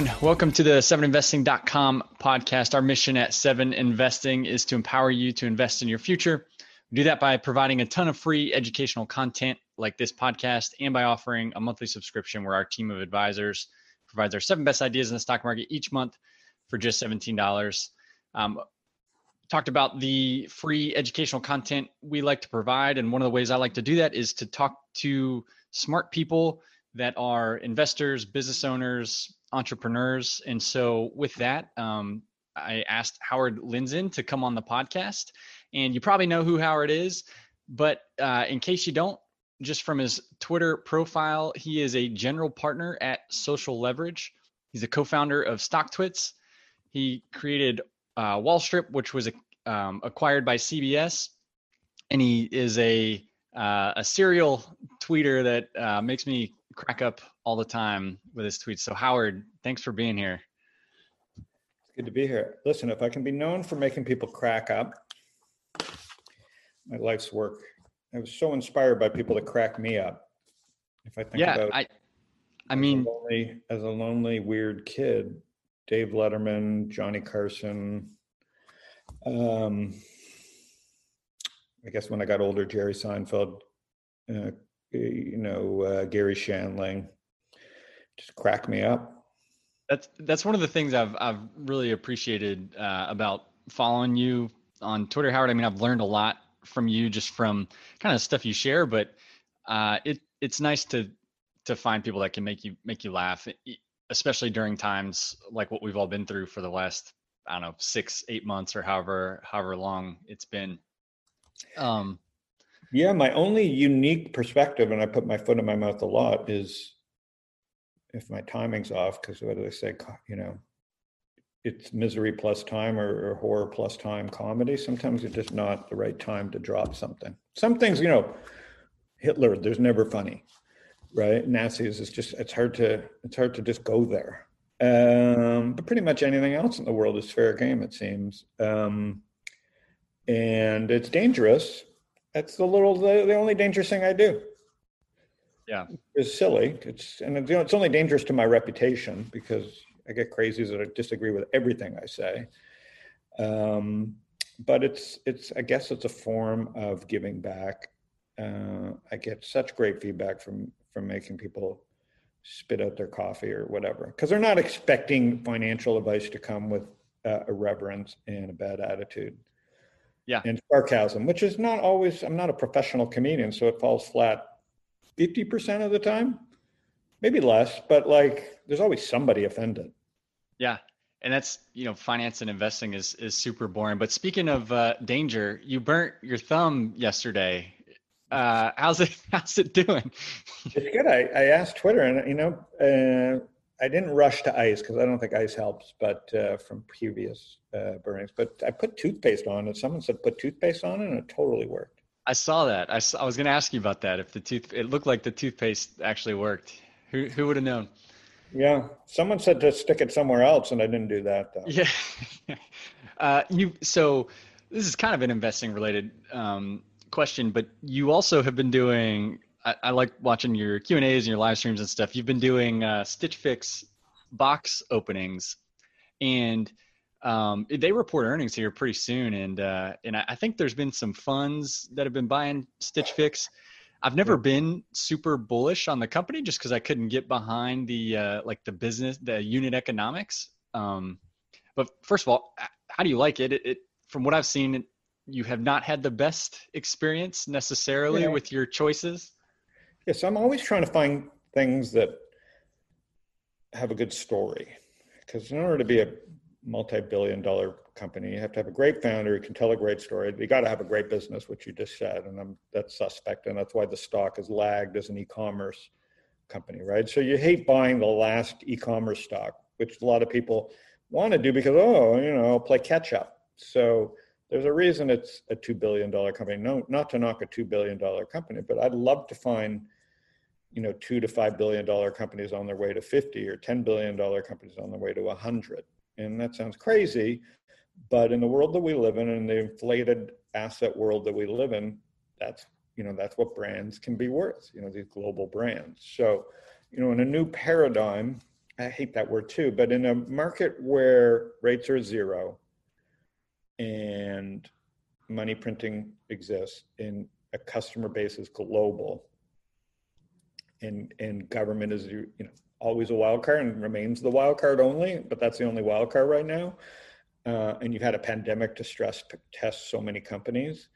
everyone. Welcome to the 7investing.com podcast. Our mission at 7 Investing is to empower you to invest in your future. We do that by providing a ton of free educational content like this podcast and by offering a monthly subscription where our team of advisors provides our seven best ideas in the stock market each month for just $17. Um, talked about the free educational content we like to provide. And one of the ways I like to do that is to talk to smart people that are investors, business owners, entrepreneurs. And so, with that, um, I asked Howard Lindzon to come on the podcast. And you probably know who Howard is, but uh, in case you don't, just from his Twitter profile, he is a general partner at Social Leverage. He's a co founder of StockTwits. He created uh, Wallstrip, which was um, acquired by CBS. And he is a uh, a serial tweeter that uh, makes me crack up all the time with his tweets. So Howard, thanks for being here. It's good to be here. Listen, if I can be known for making people crack up, my life's work. I was so inspired by people that crack me up. If I think yeah, about I, I mean, as a, lonely, as a lonely, weird kid, Dave Letterman, Johnny Carson. Um, I guess when I got older, Jerry Seinfeld, uh, you know, uh, Garry Shandling, just crack me up. That's that's one of the things I've I've really appreciated uh, about following you on Twitter, Howard. I mean, I've learned a lot from you just from kind of stuff you share, but uh, it it's nice to to find people that can make you make you laugh, especially during times like what we've all been through for the last I don't know six eight months or however however long it's been. Um, yeah, my only unique perspective, and I put my foot in my mouth a lot, is if my timing's off, because what do they say? You know, it's misery plus time or, or, horror plus time comedy. Sometimes it's just not the right time to drop something. Some things, you know, Hitler, there's never funny, right? Nazis, it's just it's hard to it's hard to just go there. Um, but pretty much anything else in the world is fair game, it seems. Um, and it's dangerous that's the little the, the only dangerous thing I do. Yeah, it's silly. It's and it's, you know, it's only dangerous to my reputation because I get crazies that disagree with everything I say. Um, but it's it's I guess it's a form of giving back. Uh, I get such great feedback from from making people spit out their coffee or whatever because they're not expecting financial advice to come with uh, irreverence and a bad attitude yeah. and sarcasm which is not always i'm not a professional comedian so it falls flat 50% of the time maybe less but like there's always somebody offended. Yeah and that's you know finance and investing is is super boring but speaking of uh, danger you burnt your thumb yesterday. Uh, how's it how's it doing? It's good. I i asked twitter and you know uh, I didn't rush to ice because I don't think ice helps, but uh, from previous uh, burnings. But I put toothpaste on it. Someone said put toothpaste on it, and it totally worked. I saw that. I, saw, I was going to ask you about that. If the tooth, it looked like the toothpaste actually worked. Who who would have known? Yeah, someone said to stick it somewhere else, and I didn't do that. Though. Yeah, uh, you. So this is kind of an investing related um, question, but you also have been doing I, I, like watching your Q and A's and your live streams and stuff. You've been doing uh, Stitch Fix box openings, and um, they report earnings here pretty soon. And uh, and I, I think there's been some funds that have been buying Stitch Fix. I've never been super bullish on the company just because I couldn't get behind the uh, like the business, the unit economics. Um, but first of all, how do you like it? It, it from what I've seen, you have not had the best experience necessarily yeah. with your choices. Yes, I'm always trying to find things that have a good story. Because in order to be a multi-billion dollar company, you have to have a great founder who can tell a great story. You got to have a great business, which you just said, and I'm, that's suspect, and that's why the stock is lagged as an e-commerce company, right? So you hate buying the last e-commerce stock, which a lot of people want to do because oh, you know, play catch up. So there's a reason it's a two billion dollar company. No, not to knock a two billion dollar company, but I'd love to find, you know, two to five billion dollar companies on their way to 50 or 10 billion dollar companies on their way to 100. And that sounds crazy, but in the world that we live in, in the inflated asset world that we live in, that's you know that's what brands can be worth. You know, these global brands. So, you know, in a new paradigm, I hate that word too, but in a market where rates are zero and money printing exists and a customer base is global and and government is you know always a wild card and remains the wild card only, but that's the only wild card right now. Uh, and you've had a pandemic to stress test so many companies.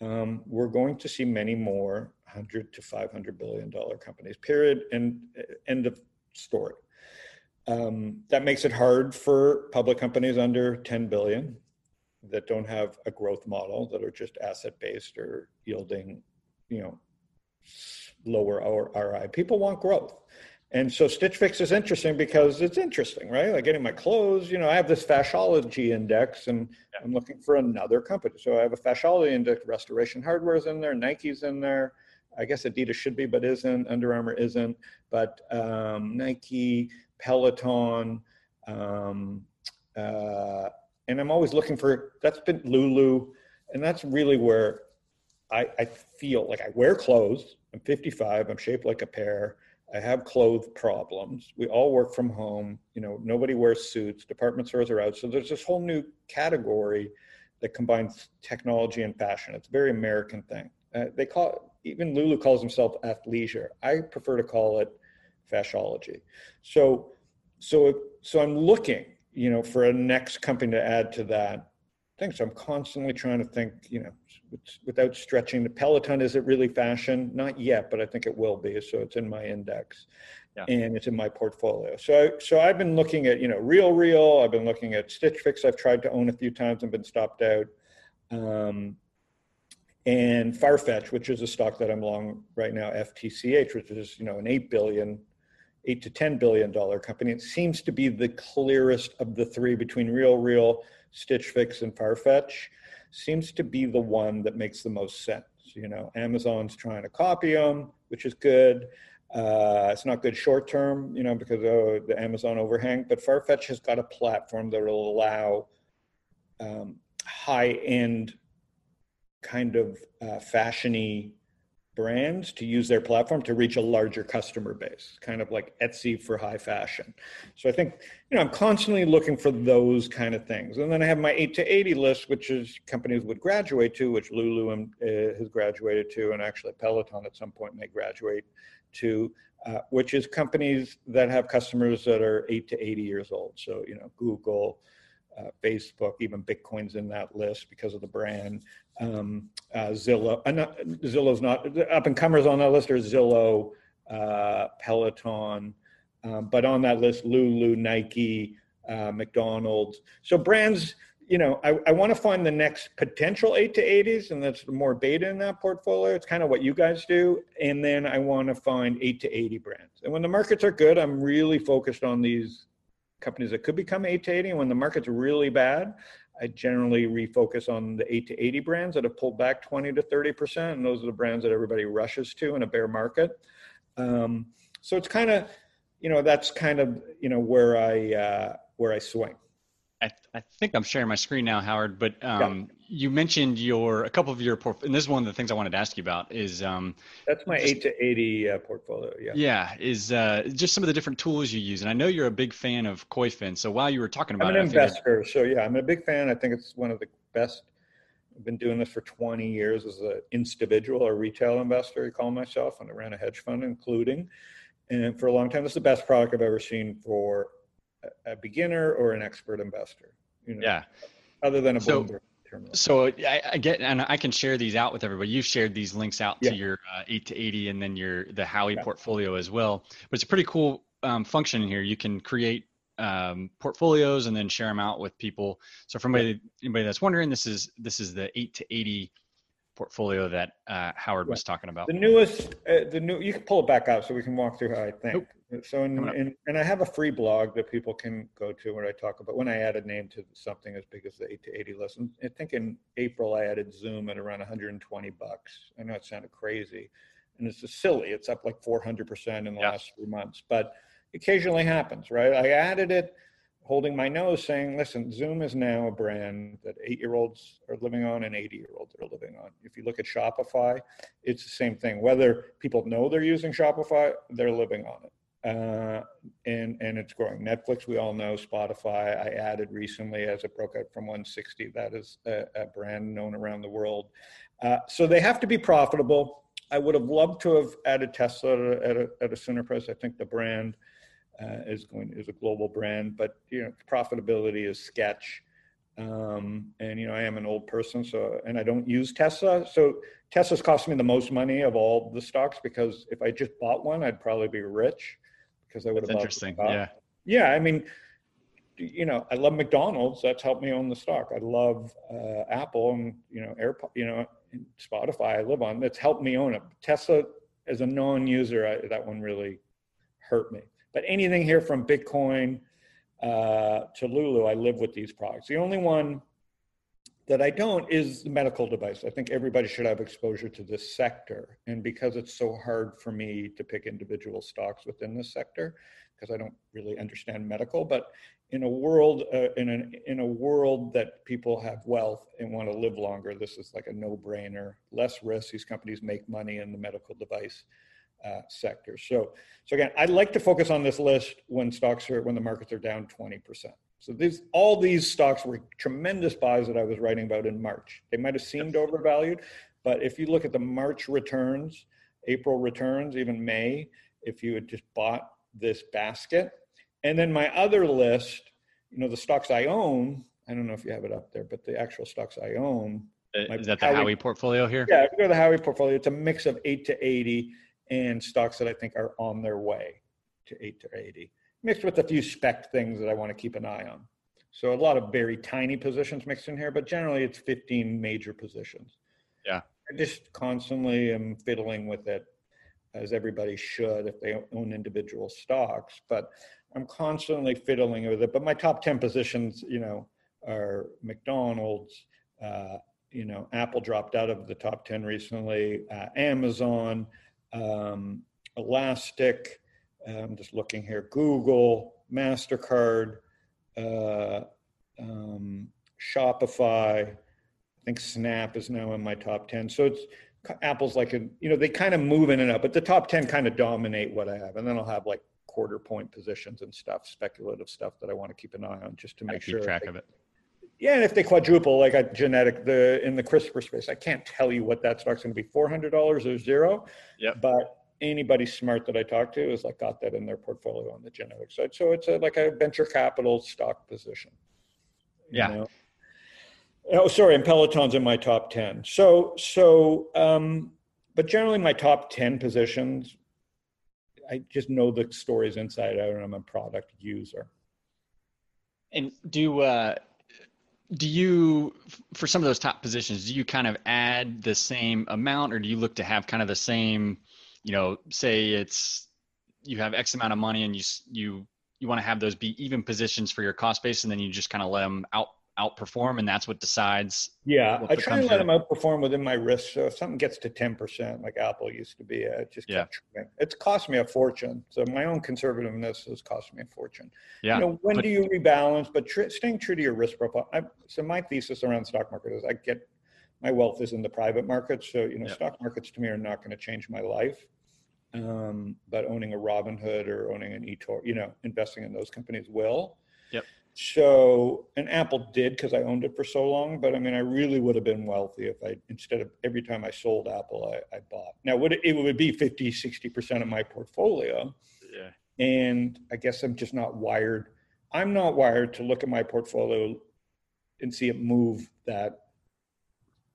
Um, we're going to see many more 100 to 500 billion dollar companies. Period. And end of story. Um, that makes it hard for public companies under 10 billion that don't have a growth model that are just asset based or yielding, you know, lower ROI. People want growth. And so Stitch Fix is interesting because it's interesting, right? Like getting my clothes, you know, I have this Fashology index and yeah. I'm looking for another company. So I have a Fashology index, Restoration Hardware is in there, Nike's in there. I guess Adidas should be, but isn't. Under Armour isn't. But um, Nike, Peloton, um, uh, and I'm always looking for, that's been Lulu. And that's really where I, I feel like I wear clothes. I'm 55, I'm shaped like a pear I have clothes problems. We all work from home. You know, nobody wears suits. Department stores are out. So there's this whole new category that combines technology and fashion. It's a very American thing. Uh, they call even Lulu calls himself athleisure. I prefer to call it fashology. So, so, so I'm looking, you know, for a next company to add to that thing. So I'm constantly trying to think, you know, without stretching the Peloton, is it really fashion? Not yet, but I think it will be. So it's in my index yeah. and it's in my portfolio. So, so I've been looking at, you know, Real Real. I've been looking at Stitch Fix. I've tried to own a few times and been stopped out. Um, and Farfetch, which is a stock that I'm long right now, FTCH, which is, you know, an 8 billion eight to ten billion dollar company. It seems to be the clearest of the three between Real Real, Stitch Fix, and Farfetch. Seems to be the one that makes the most sense. You know, Amazon's trying to copy them, which is good. Uh, it's not good short term, you know, because of the Amazon overhang. But Farfetch has got a platform that will allow um, high end, kind of uh, fashiony brands to use their platform to reach a larger customer base, kind of like Etsy for high fashion. So I think, you know, I'm constantly looking for those kind of things. And then I have my 8 to 80 list, which is companies would graduate to, which Lulu uh, has graduated to, and actually Peloton at some point may graduate to, uh, which is companies that have customers that are 8 to 80 years old. So, you know, Google, uh, Facebook, even Bitcoin's in that list because of the brand. Um, uh, Zillow, uh, not, Zillow's not up and comers on that list are Zillow, uh, Peloton, um, but on that list, Lulu, Nike, uh, McDonald's. So brands, you know, I, I want to find the next potential eight to 80s, and that's more beta in that portfolio. It's kind of what you guys do. And then I want to find eight to 80 brands. And when the markets are good, I'm really focused on these companies that could become 8 to 80. And when the market's really bad, I generally refocus on the 8 to 80 brands that have pulled back 20 to 30%. And those are the brands that everybody rushes to in a bear market. Um, so it's kind of, you know, that's kind of, you know, where I, uh, where I swing. I, I think I'm sharing my screen now, Howard, but um, yeah. you mentioned your, a couple of your, and this is one of the things I wanted to ask you about is. Um, That's my just, 8 to 80 uh, portfolio, yeah. Yeah, is uh, just some of the different tools you use. And I know you're a big fan of Koyfin. So while you were talking about I'm an it, investor. So yeah, I'm a big fan. I think it's one of the best. I've been doing this for 20 years as an individual or retail investor, I call myself, and I ran a hedge fund, including. And for a long time, this is the best product I've ever seen for a beginner or an expert investor. You know, yeah. Other than a so, terminal. So I, I, get, and I can share these out with everybody. You've shared these links out yeah. to your uh, eight to eighty, and then your the Howie yeah. portfolio as well. But it's a pretty cool um, function here. You can create um, portfolios and then share them out with people. So for anybody, anybody that's wondering, this is this is the eight to eighty portfolio that uh, Howard was talking about. The newest, uh, the new, you can pull it back out so we can walk through how I think. Nope. So, in, in, and I have a free blog that people can go to where I talk about when I add a name to something as big as the 8 to 80 lessons. I think in April I added Zoom at around 120 bucks. I know it sounded crazy, and it's just silly. It's up like 400% in the last three months, but occasionally happens, right? I added it holding my nose saying, listen, Zoom is now a brand that eight year olds are living on and 80 year olds are living on. If you look at Shopify, it's the same thing. Whether people know they're using Shopify, they're living on it uh, and and it's growing. Netflix, we all know. Spotify, I added recently as it broke out from 160. That is a, a brand known around the world. Uh, so they have to be profitable. I would have loved to have added Tesla at a, at a, sooner price. I think the brand uh, is going is a global brand, but you know profitability is sketch. Um, and you know I am an old person, so and I don't use Tesla. So Tesla's cost me the most money of all the stocks because if I just bought one, I'd probably be rich because I would That's have. Interesting. Yeah. Yeah, I mean, you know, I love McDonald's. That's helped me own the stock. I love uh, Apple and you know AirPod, you know, Spotify. I live on. That's helped me own it. Tesla, as a non-user, I, that one really hurt me. But anything here from Bitcoin uh, to Lulu, I live with these products. The only one that I don't is the medical device. I think everybody should have exposure to this sector. And because it's so hard for me to pick individual stocks within this sector, because I don't really understand medical, but in a world uh, in an in a world that people have wealth and want to live longer, this is like a no-brainer. Less risk. These companies make money in the medical device uh, sector. So, so again, I'd like to focus on this list when stocks are when the markets are down 20%. So these all these stocks were tremendous buys that I was writing about in March. They might have seemed overvalued, but if you look at the March returns, April returns, even May, if you had just bought this basket, and then my other list, you know, the stocks I own. I don't know if you have it up there, but the actual stocks I own. Uh, is that the Howie, Howie portfolio here? Yeah, if you go to the Howie portfolio, it's a mix of eight to eighty and stocks that I think are on their way to 8 to 80, mixed with a few spec things that I want to keep an eye on. So a lot of very tiny positions mixed in here, but generally it's 15 major positions. Yeah. I just constantly am fiddling with it as everybody should if they own individual stocks, but I'm constantly fiddling with it. But my top 10 positions, you know, are McDonald's, uh, you know, Apple dropped out of the top 10 recently, uh, Amazon, um, Elastic, I'm just looking here, Google, MasterCard, uh, um, Shopify, I think Snap is now in my top 10. So it's Apple's like a, you know, they kind of move in and out, but the top 10 kind of dominate what I have. And then I'll have like quarter point positions and stuff, speculative stuff that I want to keep an eye on just to make keep sure. track they, of it. Yeah, and if they quadruple, like a genetic, the in the CRISPR space, I can't tell you what that stock's going to be, four hundred dollars or zero. Yeah. But anybody smart that I talk to is like got that in their portfolio on the genetic side. So it's a, like a venture capital stock position. Yeah. Know? Oh, sorry, and Peloton's in my top ten. So so, um, but generally my top ten positions, I just know the stories inside out, and I'm a product user. And do uh, do you for some of those top positions do you kind of add the same amount or do you look to have kind of the same you know say it's you have x amount of money and you you you want to have those be even positions for your cost base and then you just kind of let them out outperform and that's what decides yeah i try and let them outperform within my risk so if something gets to 10% like apple used to be it just yeah. it's cost me a fortune so my own conservativeness has cost me a fortune yeah you know when but, do you rebalance but tr- staying true to your risk profile I, so my thesis around stock market is i get my wealth is in the private markets so you know yeah. stock markets to me are not going to change my life um, but owning a Robinhood or owning an eToro, you know, investing in those companies will. Yep. So, and Apple did because I owned it for so long. But I mean, I really would have been wealthy if I, instead of every time I sold Apple, I, I bought. Now, would it, it would be 50, 60% of my portfolio. Yeah. And I guess I'm just not wired. I'm not wired to look at my portfolio and see it move that,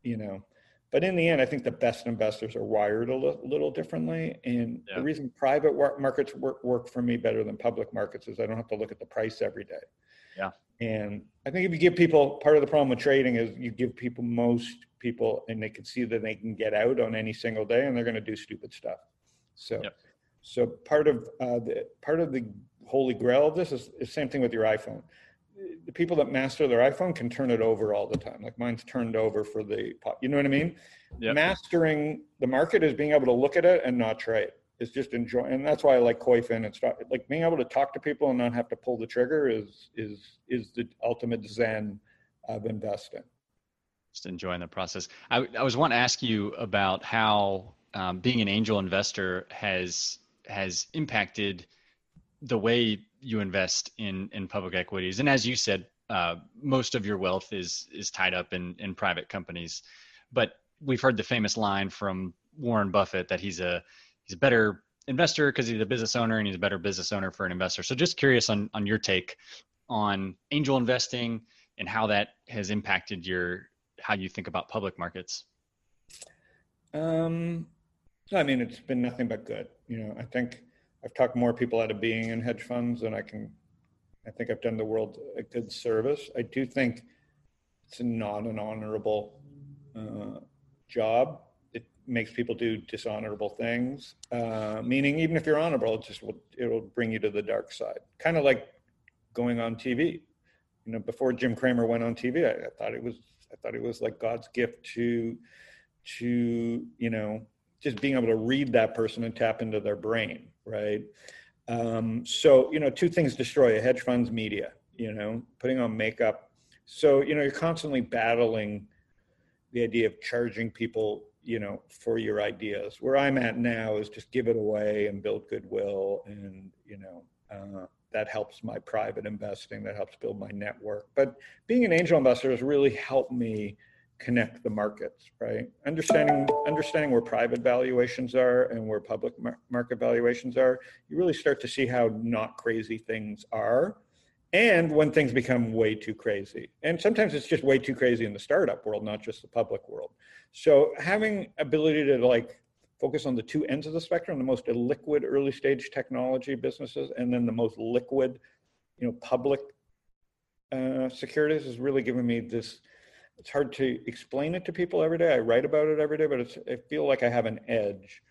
you know. But in the end, I think the best investors are wired a little differently. And yeah. the reason private markets work, work for me better than public markets is I don't have to look at the price every day. Yeah. And I think if you give people part of the problem with trading is you give people most people and they can see that they can get out on any single day and they're going to do stupid stuff. So, yep. so part of uh, the part of the holy grail of this is the same thing with your iPhone. The people that master their iPhone can turn it over all the time. Like mine's turned over for the, pop, you know what I mean? Yep. Mastering the market is being able to look at it and not trade is just enjoy and that's why i like Koyfin and stuff like being able to talk to people and not have to pull the trigger is is is the ultimate zen of investing. Just enjoying the process. I, I was wanting to ask you about how um, being an angel investor has has impacted the way you invest in in public equities, and as you said, uh, most of your wealth is is tied up in in private companies. But we've heard the famous line from Warren Buffett that he's a he's a better investor because he's a business owner and he's a better business owner for an investor. So just curious on on your take on angel investing and how that has impacted your how you think about public markets. Um, I mean, it's been nothing but good. You know, I think I've talked more people out of being in hedge funds than I can. I think I've done the world a good service. I do think it's not an honorable uh, job. Makes people do dishonorable things. Uh, meaning, even if you're honorable, it just will it'll bring you to the dark side. Kind of like going on TV. You know, before Jim Cramer went on TV, I, I thought it was I thought it was like God's gift to to you know just being able to read that person and tap into their brain, right? Um, so you know, two things destroy a hedge fund's media. You know, putting on makeup. So you know, you're constantly battling the idea of charging people you know for your ideas. Where i'm at now is just give it away and build goodwill and you know uh, that helps my private investing that helps build my network. But being an angel investor has really helped me connect the markets right? Understanding understanding where private valuations are and where public mar- market valuations are you really start to see how not crazy things are. And when things become way too crazy. And sometimes it's just way too crazy in the startup world not just the public world so having ability to like focus on the two ends of the spectrum, the most illiquid early stage technology businesses, and then the most liquid, you know, public uh, securities has really given me this. It's hard to explain it to people every day. I write about it every day, but it's, I feel like I have an edge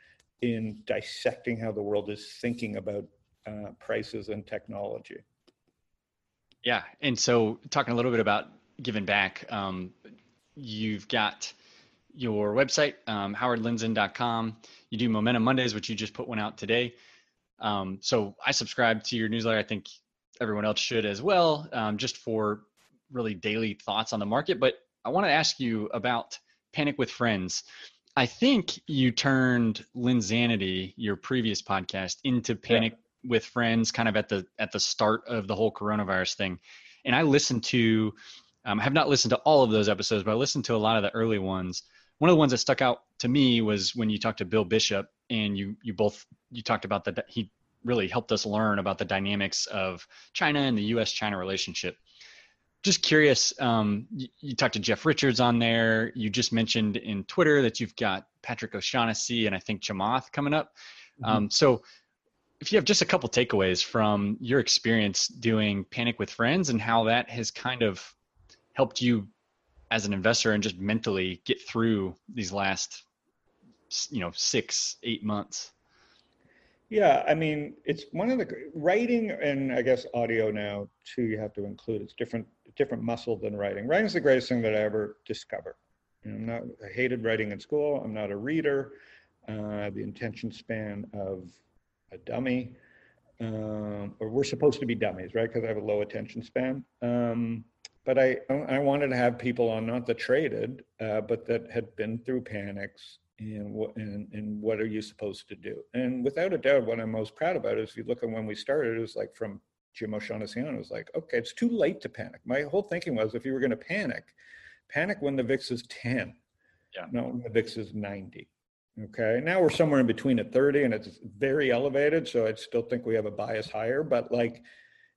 in dissecting how the world is thinking about uh, prices and technology. Yeah, and so talking a little bit about giving back, um, you've got your website, um, howardlindzon.com. You do Momentum Mondays, which you just put one out today. Um, so I subscribe to your newsletter. I think everyone else should as well, um, just for really daily thoughts on the market. But I want to ask you about Panic with Friends. I think you turned Lindzanity, your previous podcast, into Panic yeah. with Friends, kind of at the at the start of the whole coronavirus thing. And I listened to, um, I have not listened to all of those episodes, but I listened to a lot of the early ones one of the ones that stuck out to me was when you talked to Bill Bishop and you you both you talked about that he really helped us learn about the dynamics of China and the U.S. China relationship. Just curious, um, you, you, talked to Jeff Richards on there. You just mentioned in Twitter that you've got Patrick O'Shaughnessy and I think Chamath coming up. Mm-hmm. Um, so, if you have just a couple takeaways from your experience doing Panic with Friends and how that has kind of helped you as an investor and just mentally get through these last you know six eight months? Yeah i mean it's one of the writing and i guess audio now too you have to include it's different different muscle than writing. Writing is the greatest thing that i ever discovered. You know, i'm not i hated writing in school i'm not a reader. Uh, the attention span of a dummy um, or we're supposed to be dummies right? Because i have a low attention span. Um, but I I wanted to have people on not that traded, uh, but that had been through panics and what and, and what are you supposed to do? And without a doubt, what I'm most proud about is if you look at when we started, it was like from Jim O'Shaughnessy on, it was like, okay, it's too late to panic. My whole thinking was if you were going to panic, panic when the VIX is 10, yeah. not when the VIX is 90. Okay, now we're somewhere in between at 30 and it's very elevated. So I still think we have a bias higher, but like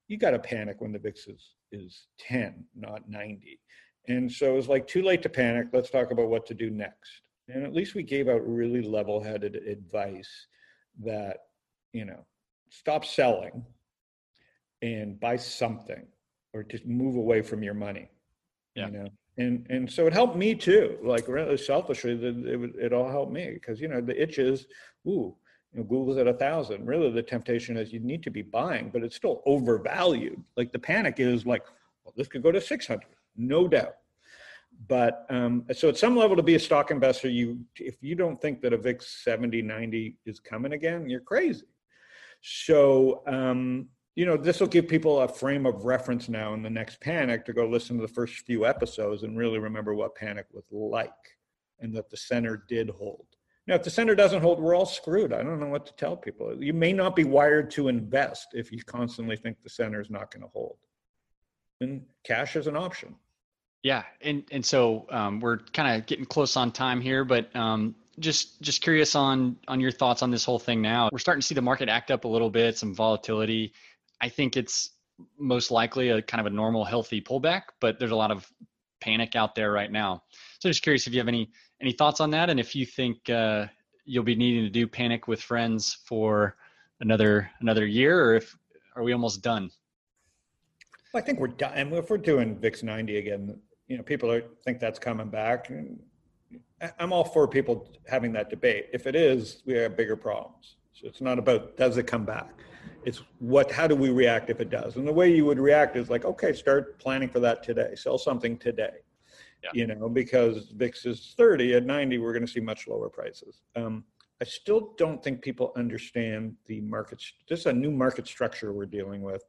you got to panic when the VIX is is 10, not 90. And so it was like too late to panic. Let's talk about what to do next. And at least we gave out really level-headed advice that, you know, stop selling and buy something or just move away from your money. Yeah. You know, and and so it helped me too. Like really selfishly, it, it all helped me because you know the itch is, ooh, you know, Google's at a thousand. Really, the temptation is you need to be buying, but it's still overvalued. Like the panic is like, well, this could go to 600, no doubt. But um, so at some level, to be a stock investor, you if you don't think that a VIX 70, 90 is coming again, you're crazy. So um, you know, this will give people a frame of reference now in the next panic to go listen to the first few episodes and really remember what panic was like and that the center did hold Now, if the center doesn't hold, we're all screwed. I don't know what to tell people. You may not be wired to invest if you constantly think the center is not going to hold. And cash is an option. Yeah, and and so um, we're kind of getting close on time here, but um, just just curious on on your thoughts on this whole thing. Now we're starting to see the market act up a little bit, some volatility. I think it's most likely a kind of a normal, healthy pullback, but there's a lot of panic out there right now. So just curious if you have any any thoughts on that, and if you think uh, you'll be needing to do panic with friends for another another year, or if are we almost done? I think we're done. And if we're doing VIX 90 again, you know, people are, think that's coming back. I'm all for people having that debate. If it is, we have bigger problems. So it's not about does it come back. It's what how do we react if it does? And the way you would react is like, okay, start planning for that today. Sell something today. Yeah. You know, because VIX is 30 at 90, we're going to see much lower prices. Um, I still don't think people understand the markets. This is a new market structure we're dealing with.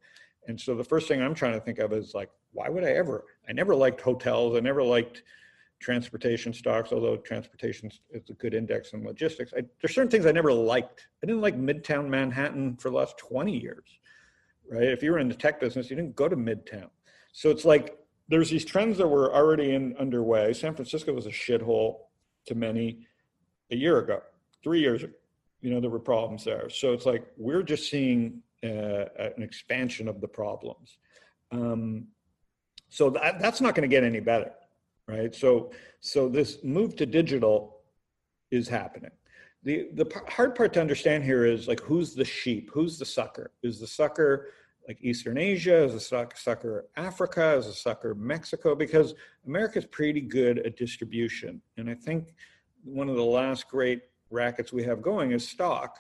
And so the first thing I'm trying to think of is like, why would I ever? I never liked hotels. I never liked transportation stocks, although transportation is a good index in logistics. I, there's certain things I never liked. I didn't like Midtown Manhattan for the last 20 years, right? If you were in the tech business, you didn't go to Midtown. So it's like there's these trends that were already in underway. San Francisco was a shithole to many a year ago, three years ago. You know, there were problems there. So it's like we're just seeing uh, an expansion of the problems. Um, so that, that's not going to get any better, right? So so this move to digital is happening. The the hard part to understand here is like who's the sheep, who's the sucker? Is the sucker like Eastern Asia? Is a sucker Africa? Is a sucker Mexico? Because America's pretty good at distribution, and I think one of the last great rackets we have going is stock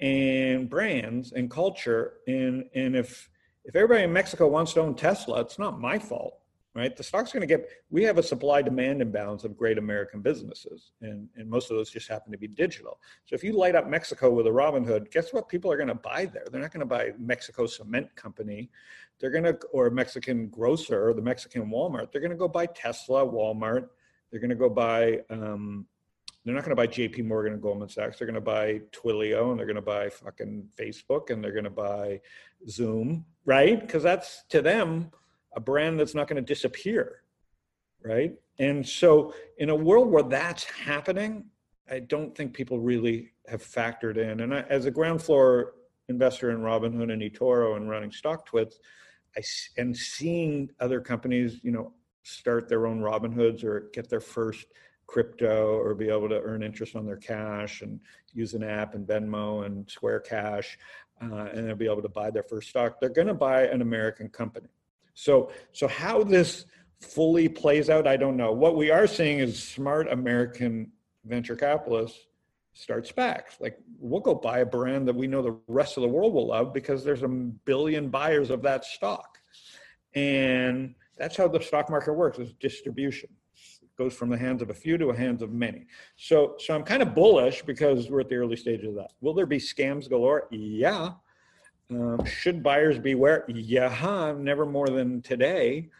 and brands and culture. And and if if everybody in Mexico wants to own Tesla, it's not my fault, right? The stock's going to get. We have a supply demand imbalance of great American businesses, and and most of those just happen to be digital. So if you light up Mexico with a Robinhood, guess what? People are going to buy there. They're not going to buy Mexico Cement Company. They're going to or Mexican grocer or the Mexican Walmart. They're going to go buy Tesla, Walmart. They're going to go buy um, they're not going to buy JP Morgan and Goldman Sachs. They're going to buy Twilio and they're going to buy fucking Facebook and they're going to buy Zoom, right? Because that's to them a brand that's not going to disappear, right? And so, in a world where that's happening, I don't think people really have factored in. And I, as a ground floor investor in Robinhood and eToro and running StockTwits, I and seeing other companies, you know, start their own Robinhoods or get their first crypto or be able to earn interest on their cash and use an app and Venmo and Square Cash, uh, and they'll be able to buy their first stock. They're going to buy an American company. So, so how this fully plays out, I don't know. What we are seeing is smart American venture capitalists start SPACs. Like we'll go buy a brand that we know the rest of the world will love because there's a billion buyers of that stock. And that's how the stock market works is distribution It goes from the hands of a few to the hands of many. So, so I'm kind of bullish because we're at the early stages of that. Will there be scams galore? Yeah. Um, should buyers beware? Yeah, never more than today.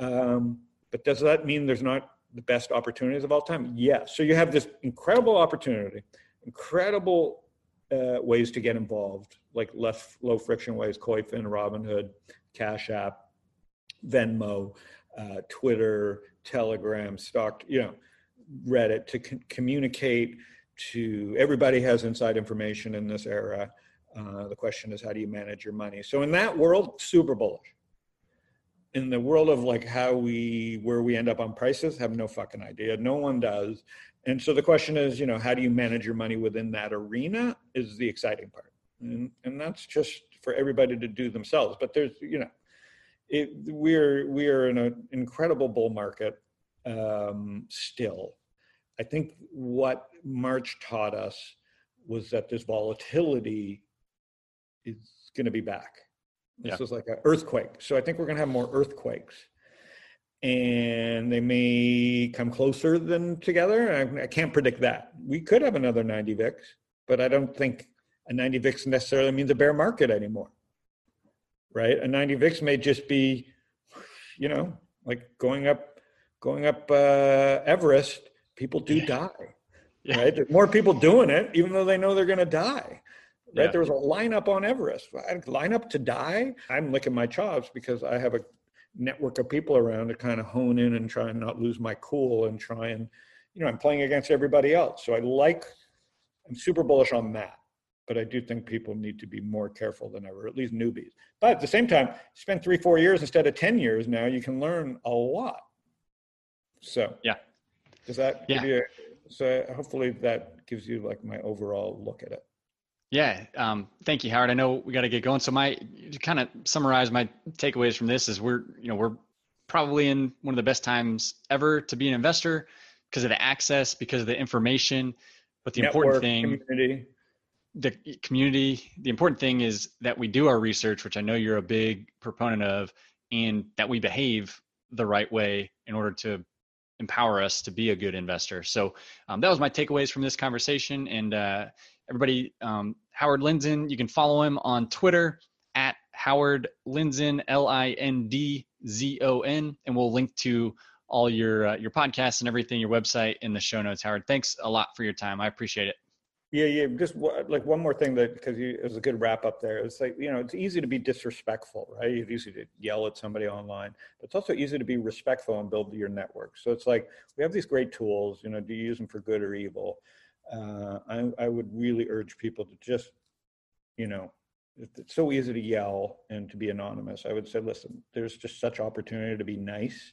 Um, but does that mean there's not the best opportunities of all time? Yes. So you have this incredible opportunity, incredible uh, ways to get involved, like less low friction ways, Koyfin, Robinhood, Cash App, Venmo, uh, Twitter, Telegram, stock, you know, Reddit to c- communicate to everybody has inside information in this era. Uh, the question is, how do you manage your money? So in that world, super bullish. In the world of like how we where we end up on prices, have no fucking idea. No one does. And so the question is, you know, how do you manage your money within that arena? Is the exciting part, and and that's just for everybody to do themselves. But there's, you know, it, we're we're in an incredible bull market um, still. I think what March taught us was that this volatility is going to be back. This yeah. is like an earthquake. So I think we're going to have more earthquakes. And they may come closer than together. I, I can't predict that. We could have another 90 VIX, but I don't think a 90 VIX necessarily means a bear market anymore right? A 90 VIX may just be, you know, like going up, going up uh, Everest. People do die. yeah. right? There's more people doing it, even though they know they're going to die. Right? Yeah. There was a lineup on Everest. I line up to die. I'm licking my chops because I have a network of people around to kind of hone in and try and not lose my cool and try and, you know, I'm playing against everybody else. So I like, I'm super bullish on that. But I do think people need to be more careful than ever, at least newbies. But at the same time, spend three, four years instead of 10 years now, you can learn a lot. So, yeah. Does that yeah. give you, so hopefully that gives you like my overall look at it. Yeah, um, thank you, Howard. I know we got to get going. So my to kind of summarize my takeaways from this is we're you know we're probably in one of the best times ever to be an investor because of the access, because of the information. But the Network, important thing, community. the community, the important thing is that we do our research, which I know you're a big proponent of, and that we behave the right way in order to empower us to be a good investor. So um, that was my takeaways from this conversation. And uh, everybody, um, Howard Lindzon, you can follow him on Twitter at Howard Lindzon, L I N D Z O N, and we'll link to all your uh, your podcasts and everything, your website in the show notes. Howard, thanks a lot for your time. I appreciate it. Yeah, yeah. Just like one more thing that because it was a good wrap up there. It's like you know, it's easy to be disrespectful, right? It's easy to yell at somebody online, but it's also easy to be respectful and build your network. So it's like we have these great tools. You know, do you use them for good or evil? Uh, I, I would really urge people to just, you know, it's so easy to yell and to be anonymous. I would say, listen, there's just such opportunity to be nice,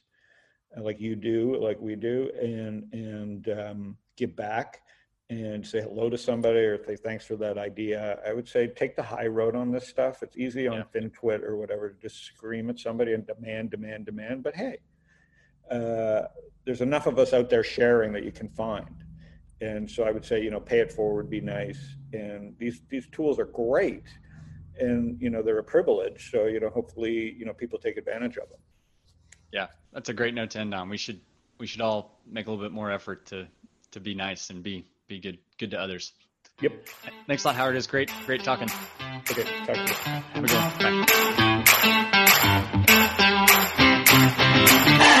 uh, like you do, like we do, and and um, give back and say hello to somebody or say thanks for that idea. I would say take the high road on this stuff. It's easy on yeah. FinTwit or whatever to just scream at somebody and demand, demand, demand. But hey, uh, there's enough of us out there sharing that you can find. And so I would say, you know, pay it forward, be nice. And these these tools are great, and you know they're a privilege. So you know, hopefully, you know, people take advantage of them. Yeah, that's a great note to end on. We should we should all make a little bit more effort to to be nice and be be good good to others. Yep. Thanks a lot, Howard. It's great great talking. Okay. Talk to you. Have a good one. Bye.